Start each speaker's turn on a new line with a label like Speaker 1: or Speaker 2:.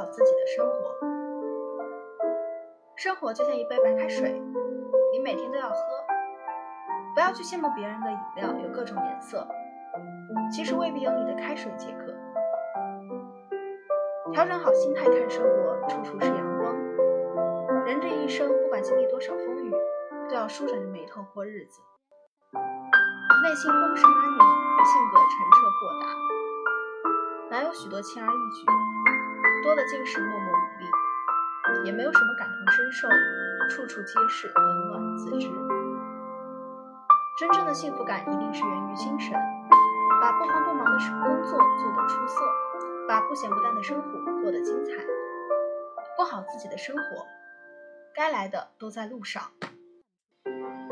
Speaker 1: 好自己的生活。生活就像一杯白开水，你每天都要喝。不要去羡慕别人的饮料有各种颜色，其实未必有你的开水解渴。调整好心态看生活，处处是阳光。人这一生，不管经历多少风雨，都要舒展着眉头过日子。内心丰盛安宁，性格澄澈豁达，哪有许多轻而易举？多的尽是默默努力，也没有什么感同身受，处处皆是冷暖自知。真正的幸福感一定是源于精神，把不慌不忙的工作做得出色，把不咸不淡的生活过得精彩，过好自己的生活，该来的都在路上。